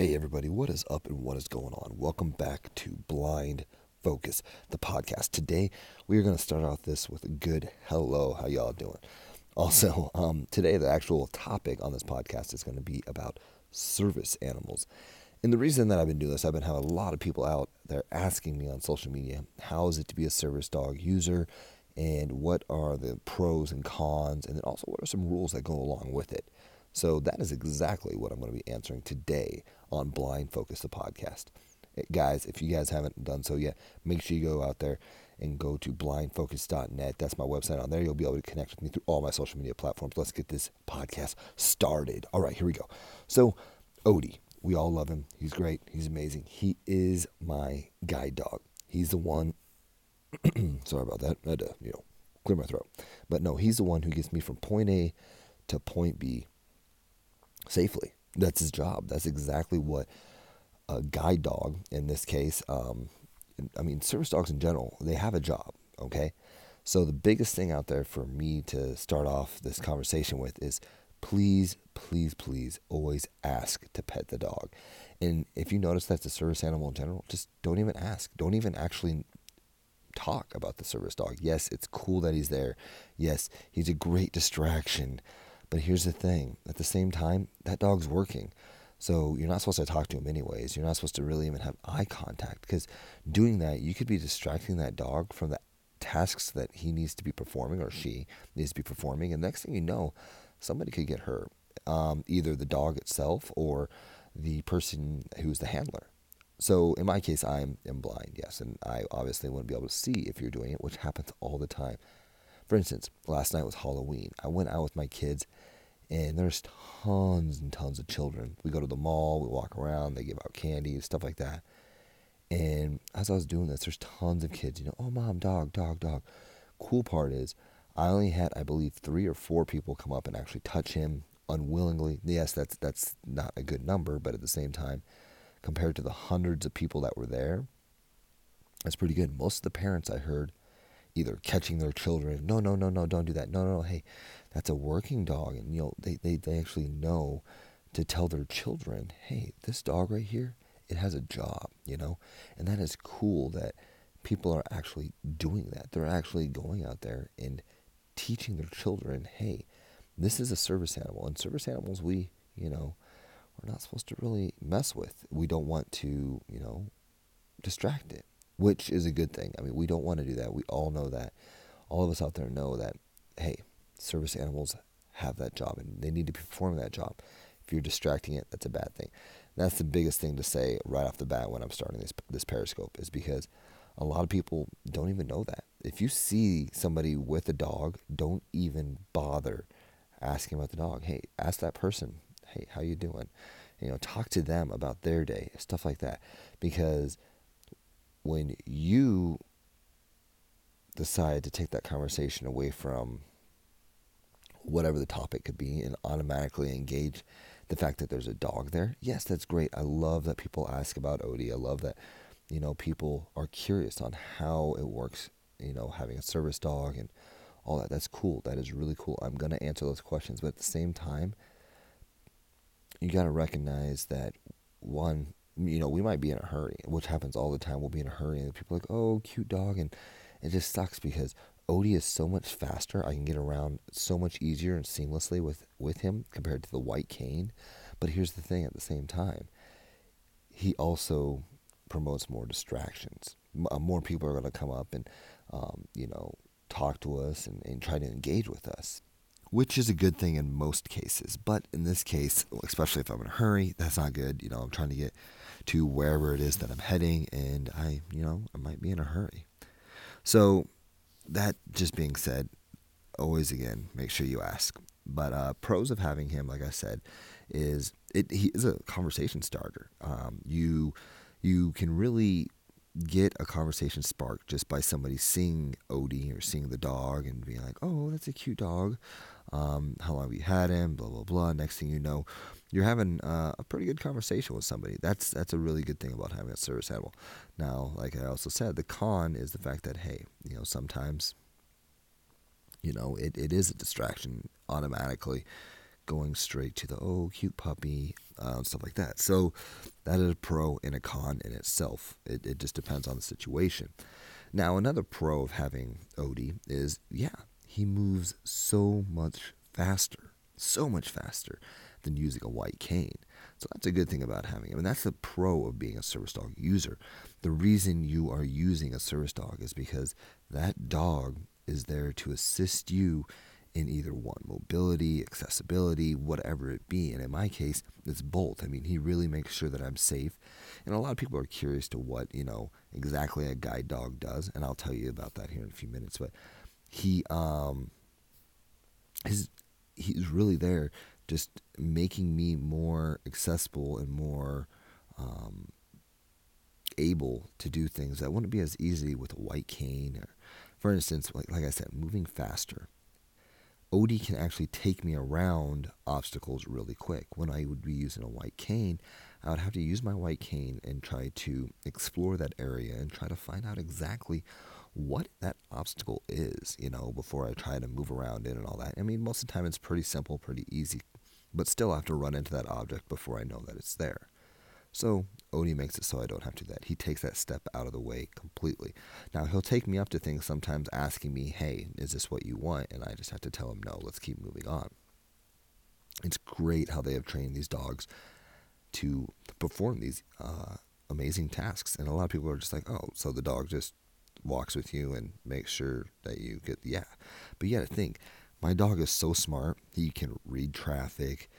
Hey, everybody, what is up and what is going on? Welcome back to Blind Focus, the podcast. Today, we are going to start off this with a good hello. How y'all doing? Also, um, today, the actual topic on this podcast is going to be about service animals. And the reason that I've been doing this, I've been having a lot of people out there asking me on social media, how is it to be a service dog user? And what are the pros and cons? And then also, what are some rules that go along with it? So that is exactly what I'm going to be answering today on Blind Focus, the podcast. Guys, if you guys haven't done so yet, make sure you go out there and go to blindfocus.net. That's my website. On there, you'll be able to connect with me through all my social media platforms. Let's get this podcast started. All right, here we go. So, Odie, we all love him. He's great. He's amazing. He is my guide dog. He's the one. sorry about that. I had to, you know, clear my throat. But no, he's the one who gets me from point A to point B safely. That's his job. That's exactly what a guide dog, in this case, um, I mean, service dogs in general, they have a job, okay? So the biggest thing out there for me to start off this conversation with is please, please, please always ask to pet the dog. And if you notice that's a service animal in general, just don't even ask. Don't even actually talk about the service dog. Yes, it's cool that he's there. Yes, he's a great distraction. But here's the thing at the same time, that dog's working. So you're not supposed to talk to him anyways. You're not supposed to really even have eye contact because doing that, you could be distracting that dog from the tasks that he needs to be performing or she needs to be performing. And next thing you know, somebody could get hurt. Um, either the dog itself or the person who's the handler. So in my case, I'm, am blind, yes, and I obviously wouldn't be able to see if you're doing it, which happens all the time. For instance, last night was Halloween. I went out with my kids, and there's tons and tons of children. We go to the mall, we walk around, they give out candy, stuff like that. And as I was doing this, there's tons of kids, you know, oh, mom, dog, dog, dog. Cool part is, I only had, I believe, three or four people come up and actually touch him unwillingly. Yes, that's that's not a good number, but at the same time, compared to the hundreds of people that were there, that's pretty good. Most of the parents I heard either catching their children. No, no, no, no, don't do that. No, no, no. Hey, that's a working dog. And, you know, they, they, they actually know to tell their children, hey, this dog right here, it has a job, you know? And that is cool that people are actually doing that. They're actually going out there and teaching their children, hey, this is a service animal. And service animals, we, you know, we're not supposed to really mess with. We don't want to, you know, distract it which is a good thing. I mean, we don't want to do that. We all know that. All of us out there know that, hey, service animals have that job and they need to perform that job. If you're distracting it, that's a bad thing. And that's the biggest thing to say right off the bat when I'm starting this this periscope is because a lot of people don't even know that. If you see somebody with a dog, don't even bother asking about the dog. Hey, ask that person, hey, how you doing? You know, talk to them about their day, stuff like that. Because when you decide to take that conversation away from whatever the topic could be and automatically engage the fact that there's a dog there, yes, that's great. I love that people ask about Odie. I love that, you know, people are curious on how it works, you know, having a service dog and all that. That's cool. That is really cool. I'm going to answer those questions. But at the same time, you got to recognize that one, you know, we might be in a hurry, which happens all the time. We'll be in a hurry, and people are like, "Oh, cute dog," and it just sucks because Odie is so much faster. I can get around so much easier and seamlessly with with him compared to the white cane. But here's the thing: at the same time, he also promotes more distractions. Uh, more people are going to come up and, um, you know, talk to us and, and try to engage with us which is a good thing in most cases. But in this case, especially if I'm in a hurry, that's not good. You know, I'm trying to get to wherever it is that I'm heading, and I, you know, I might be in a hurry. So, that just being said, always again, make sure you ask. But uh, pros of having him, like I said, is it he is a conversation starter. Um, you you can really get a conversation sparked just by somebody seeing Odie or seeing the dog and being like, "Oh, that's a cute dog." Um, how long have you had him? Blah blah blah. Next thing you know, you're having uh, a pretty good conversation with somebody. That's that's a really good thing about having a service animal. Now, like I also said, the con is the fact that hey, you know, sometimes, you know, it, it is a distraction automatically. Going straight to the oh cute puppy uh, stuff like that. So that is a pro and a con in itself. It, it just depends on the situation. Now another pro of having Odie is yeah he moves so much faster, so much faster than using a white cane. So that's a good thing about having him. And that's the pro of being a service dog user. The reason you are using a service dog is because that dog is there to assist you in either one mobility, accessibility, whatever it be. And in my case, it's both. I mean, he really makes sure that I'm safe. And a lot of people are curious to what, you know, exactly a guide dog does. And I'll tell you about that here in a few minutes. But he, um, his, he's really there just making me more accessible and more um, able to do things that wouldn't be as easy with a white cane. Or, for instance, like, like I said, moving faster. Odie can actually take me around obstacles really quick. When I would be using a white cane, I would have to use my white cane and try to explore that area and try to find out exactly what that obstacle is, you know, before I try to move around it and all that. I mean, most of the time it's pretty simple, pretty easy but still I have to run into that object before I know that it's there. So Odie makes it so I don't have to do that. He takes that step out of the way completely. Now he'll take me up to things sometimes asking me, "Hey, is this what you want?" And I just have to tell him, "No, let's keep moving on." It's great how they have trained these dogs to perform these uh, amazing tasks, and a lot of people are just like, "Oh, so the dog just walks with you and makes sure that you get yeah." But you got to think my dog is so smart. He can read traffic.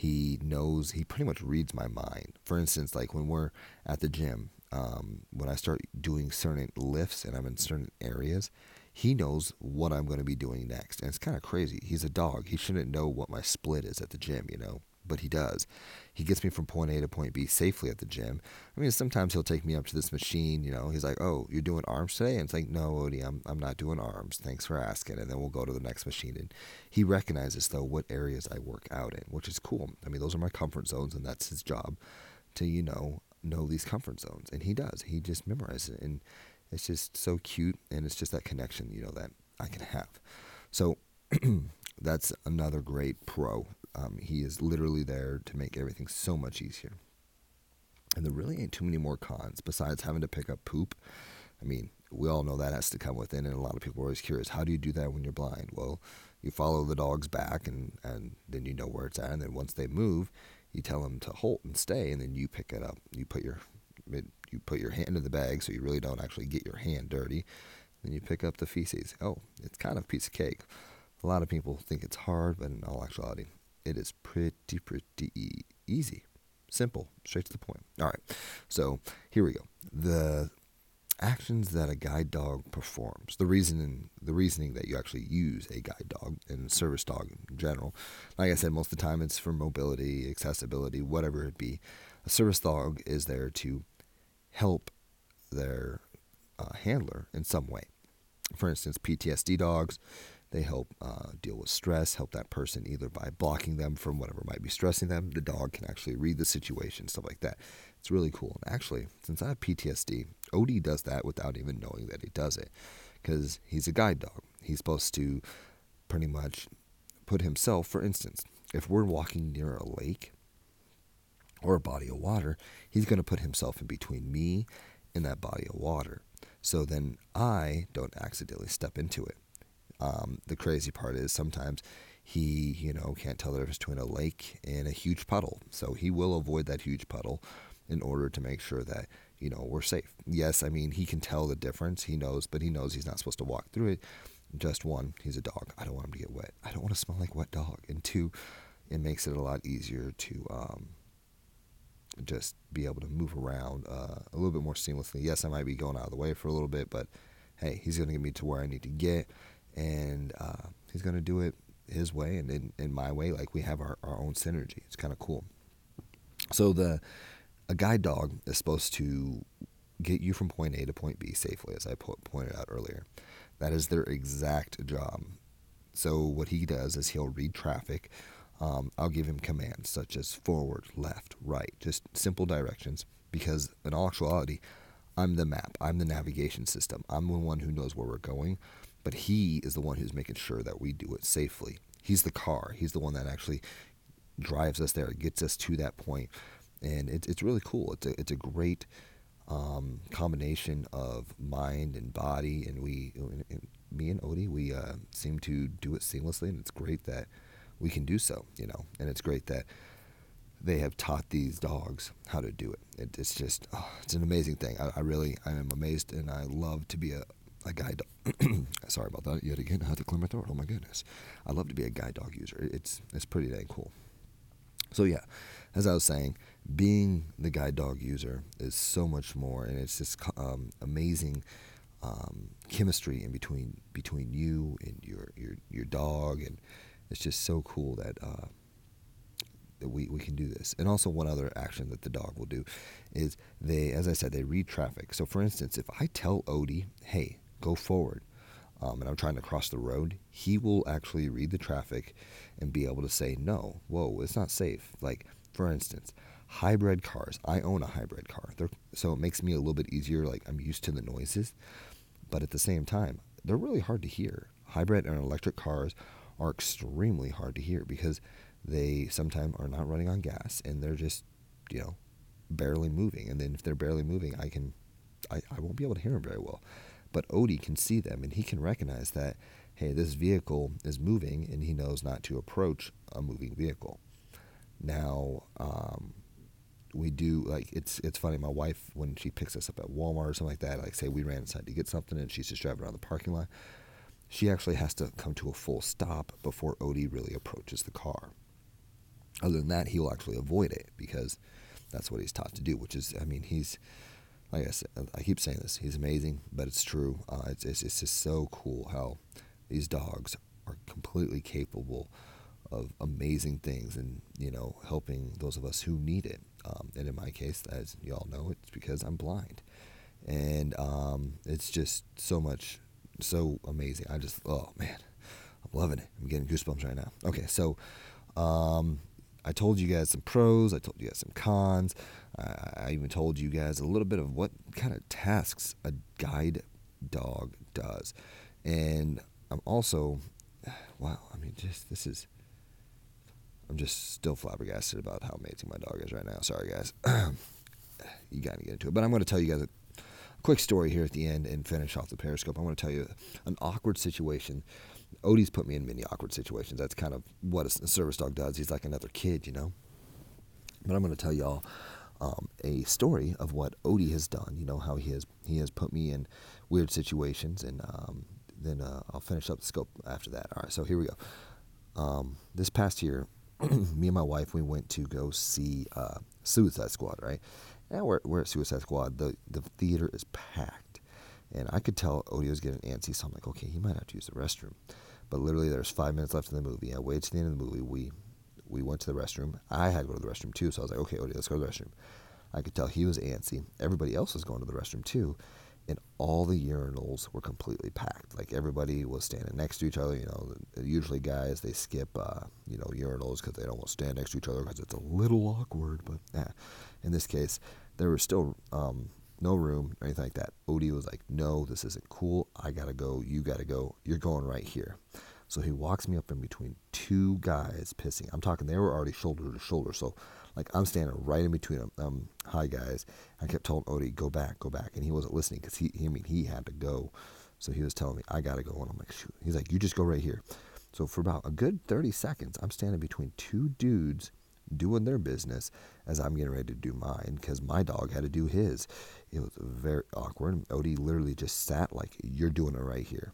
He knows, he pretty much reads my mind. For instance, like when we're at the gym, um, when I start doing certain lifts and I'm in certain areas, he knows what I'm going to be doing next. And it's kind of crazy. He's a dog. He shouldn't know what my split is at the gym, you know? But he does. He gets me from point A to point B safely at the gym. I mean, sometimes he'll take me up to this machine. You know, he's like, "Oh, you're doing arms today?" And it's like, "No, Odie, I'm I'm not doing arms. Thanks for asking." And then we'll go to the next machine, and he recognizes though what areas I work out in, which is cool. I mean, those are my comfort zones, and that's his job to you know know these comfort zones, and he does. He just memorizes it, and it's just so cute, and it's just that connection, you know, that I can have. So. that's another great pro um, he is literally there to make everything so much easier. And there really ain't too many more cons besides having to pick up poop. I mean, we all know that has to come within, and a lot of people are always curious how do you do that when you're blind? Well, you follow the dog's back, and, and then you know where it's at. And then once they move, you tell them to halt and stay, and then you pick it up. You put your you put your hand in the bag so you really don't actually get your hand dirty. Then you pick up the feces. Oh, it's kind of a piece of cake. A lot of people think it's hard, but in all actuality, it is pretty, pretty easy. Simple, straight to the point. All right, so here we go. The actions that a guide dog performs, the reasoning, the reasoning that you actually use a guide dog and service dog in general. Like I said, most of the time it's for mobility, accessibility, whatever it be. A service dog is there to help their uh, handler in some way. For instance, PTSD dogs they help uh, deal with stress, help that person either by blocking them from whatever might be stressing them. The dog can actually read the situation, stuff like that. It's really cool. And actually, since I have PTSD, Odie does that without even knowing that he does it because he's a guide dog. He's supposed to pretty much put himself, for instance, if we're walking near a lake or a body of water, he's going to put himself in between me and that body of water. So then I don't accidentally step into it. Um, the crazy part is sometimes he, you know, can't tell the difference between a lake and a huge puddle. So he will avoid that huge puddle in order to make sure that, you know, we're safe. Yes, I mean, he can tell the difference. He knows, but he knows he's not supposed to walk through it. Just one, he's a dog. I don't want him to get wet. I don't want to smell like wet dog. And two, it makes it a lot easier to um, just be able to move around uh, a little bit more seamlessly. Yes, I might be going out of the way for a little bit, but hey, he's going to get me to where I need to get and uh, he's going to do it his way and in, in my way. Like we have our, our own synergy. It's kind of cool. So the a guide dog is supposed to get you from point A to point B safely, as I po- pointed out earlier. That is their exact job. So what he does is he'll read traffic. Um, I'll give him commands such as forward, left, right, just simple directions. Because in all actuality, I'm the map. I'm the navigation system. I'm the one who knows where we're going. But he is the one who's making sure that we do it safely. He's the car. He's the one that actually drives us there. It gets us to that point, and it's it's really cool. It's a it's a great um, combination of mind and body, and we, and me and Odie, we uh, seem to do it seamlessly, and it's great that we can do so, you know, and it's great that they have taught these dogs how to do it. it it's just, oh, it's an amazing thing. I, I, really, I am amazed, and I love to be a, a guide. Sorry about that yet again. I had to clear my throat. Oh my goodness, I love to be a guide dog user. It's it's pretty dang cool. So yeah, as I was saying, being the guide dog user is so much more, and it's just um, amazing um, chemistry in between between you and your your your dog, and it's just so cool that. Uh, that we, we can do this. And also one other action that the dog will do is they, as I said, they read traffic. So for instance, if I tell Odie, hey, go forward, um, and I'm trying to cross the road, he will actually read the traffic and be able to say, no, whoa, it's not safe. Like, for instance, hybrid cars. I own a hybrid car. They're, so it makes me a little bit easier. Like, I'm used to the noises. But at the same time, they're really hard to hear. Hybrid and electric cars are extremely hard to hear because they sometimes are not running on gas and they're just, you know, barely moving. And then if they're barely moving, I can, I, I won't be able to hear them very well. But Odie can see them and he can recognize that hey, this vehicle is moving, and he knows not to approach a moving vehicle. Now, um, we do like it's it's funny. My wife, when she picks us up at Walmart or something like that, like say we ran inside to get something, and she's just driving around the parking lot. She actually has to come to a full stop before Odie really approaches the car. Other than that, he'll actually avoid it because that's what he's taught to do. Which is, I mean, he's like I said, I keep saying this. He's amazing, but it's true. Uh, it's, it's it's just so cool how these dogs are completely capable of amazing things and you know helping those of us who need it. Um, and in my case as you all know it's because i'm blind. And um, it's just so much so amazing. I just oh man i'm loving it. I'm getting goosebumps right now. Okay so um, i told you guys some pros. I told you guys some cons I, even told you guys a little bit of what kind of tasks a guide dog does and I'm also, wow, I mean, just this is, I'm just still flabbergasted about how amazing my dog is right now. Sorry, guys. you got to get into it. But I'm going to tell you guys a quick story here at the end and finish off the Periscope. I want to tell you an awkward situation. Odie's put me in many awkward situations. That's kind of what a service dog does. He's like another kid, you know? But I'm going to tell y'all um, a story of what Odie has done. You know how he has he has put me in weird situations, and um, then uh, I'll finish up the scope after that. All right, so here we go. Um, this past year, me and my wife we went to go see uh, Suicide Squad. Right now we're, we're at Suicide Squad. The the theater is packed, and I could tell Odie was getting antsy. So I'm like, okay, he might have to use the restroom. But literally, there's five minutes left in the movie. I waited to the end of the movie. We we went to the restroom. I had to go to the restroom too, so I was like, okay, Odie, let's go to the restroom. I could tell he was antsy. Everybody else was going to the restroom too and all the urinals were completely packed. Like everybody was standing next to each other. You know, usually guys they skip, uh, you know, urinals because they don't want to stand next to each other because it's a little awkward. But yeah, in this case, there was still um, no room or anything like that. Odie was like, "No, this isn't cool. I gotta go. You gotta go. You're going right here." So he walks me up in between two guys pissing. I'm talking they were already shoulder to shoulder. So like I'm standing right in between them. Um, hi guys. I kept telling Odie, go back, go back, and he wasn't listening because he, I mean, he had to go. So he was telling me, I gotta go, and I'm like, shoot. He's like, you just go right here. So for about a good 30 seconds, I'm standing between two dudes doing their business as I'm getting ready to do mine because my dog had to do his. It was very awkward. Odie literally just sat like, you're doing it right here.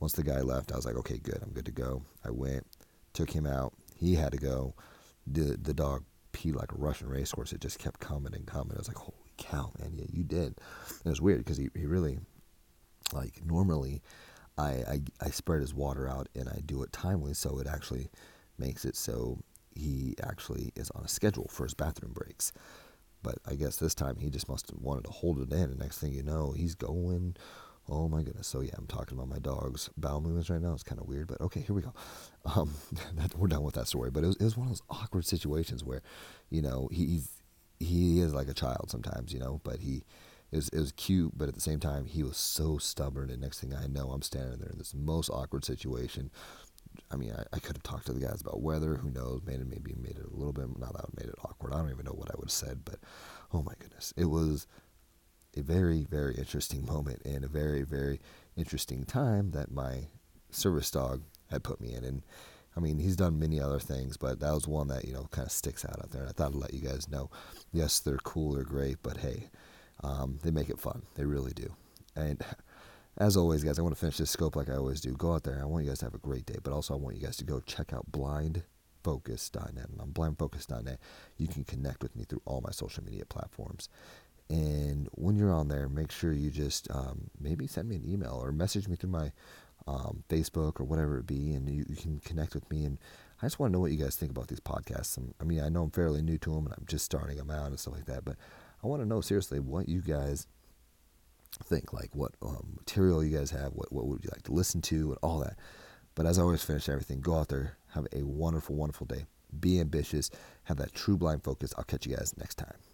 Once the guy left, I was like, okay, good, I'm good to go. I went, took him out. He had to go. The the dog peed like a Russian racehorse. It just kept coming and coming. I was like, holy cow, man, yeah, you did. And it was weird because he, he really, like, normally I, I, I spread his water out and I do it timely, so it actually makes it so he actually is on a schedule for his bathroom breaks. But I guess this time he just must have wanted to hold it in, and next thing you know, he's going Oh my goodness. So yeah, I'm talking about my dog's bowel movements right now. It's kind of weird, but okay, here we go. Um, that, we're done with that story. But it was, it was one of those awkward situations where, you know, he's he is like a child sometimes, you know, but he it was, it was cute, but at the same time, he was so stubborn. And next thing I know, I'm standing there in this most awkward situation. I mean, I, I could have talked to the guys about weather. Who knows? Made it maybe made it a little bit. Not that made it awkward. I don't even know what I would have said, but oh my goodness, it was a very very interesting moment and a very very interesting time that my service dog had put me in. And I mean, he's done many other things, but that was one that you know kind of sticks out out there. And I thought I'd let you guys know. Yes, they're cool, they're great, but hey, um, they make it fun. They really do. And as always, guys, I want to finish this scope like I always do. Go out there. I want you guys to have a great day, but also I want you guys to go check out blindfocus.net. And on blindfocus.net, you can connect with me through all my social media platforms. And when you're on there, make sure you just um, maybe send me an email or message me through my um, Facebook or whatever it be, and you, you, can connect with me. And I just want to know what you guys think about these podcasts. I mean, I know I'm fairly new to them and I'm just starting them out and stuff like that, but I want to know seriously what you guys think, like what um, material you guys have, what what would you like to listen to, and all that. But as I always finish everything, go out there, have a wonderful, wonderful day. Be ambitious, have that true blind focus. I'll catch you guys next time.